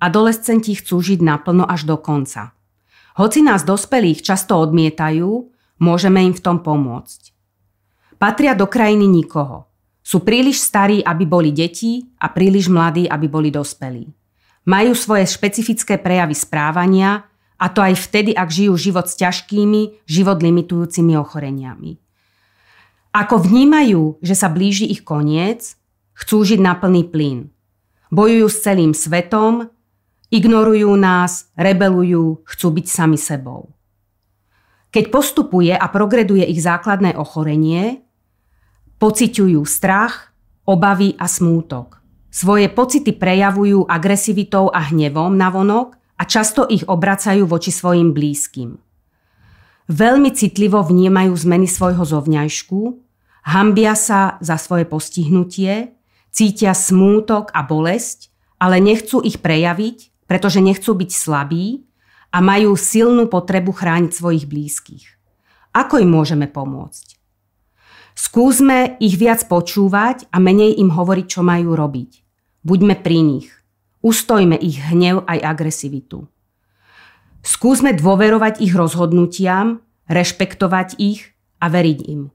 adolescenti chcú žiť naplno až do konca. Hoci nás dospelých často odmietajú, môžeme im v tom pomôcť. Patria do krajiny nikoho. Sú príliš starí, aby boli deti a príliš mladí, aby boli dospelí. Majú svoje špecifické prejavy správania a to aj vtedy, ak žijú život s ťažkými, život limitujúcimi ochoreniami. Ako vnímajú, že sa blíži ich koniec, chcú žiť na plný plyn. Bojujú s celým svetom, ignorujú nás, rebelujú, chcú byť sami sebou. Keď postupuje a progreduje ich základné ochorenie, pociťujú strach, obavy a smútok. Svoje pocity prejavujú agresivitou a hnevom na vonok a často ich obracajú voči svojim blízkym. Veľmi citlivo vnímajú zmeny svojho zovňajšku, hambia sa za svoje postihnutie, cítia smútok a bolesť, ale nechcú ich prejaviť, pretože nechcú byť slabí a majú silnú potrebu chrániť svojich blízkych. Ako im môžeme pomôcť? Skúsme ich viac počúvať a menej im hovoriť, čo majú robiť. Buďme pri nich. Ustojme ich hnev aj agresivitu. Skúsme dôverovať ich rozhodnutiam, rešpektovať ich a veriť im.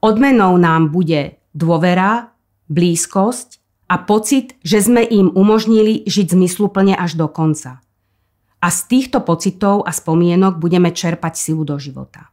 Odmenou nám bude dôvera, blízkosť a pocit, že sme im umožnili žiť zmysluplne až do konca. A z týchto pocitov a spomienok budeme čerpať silu do života.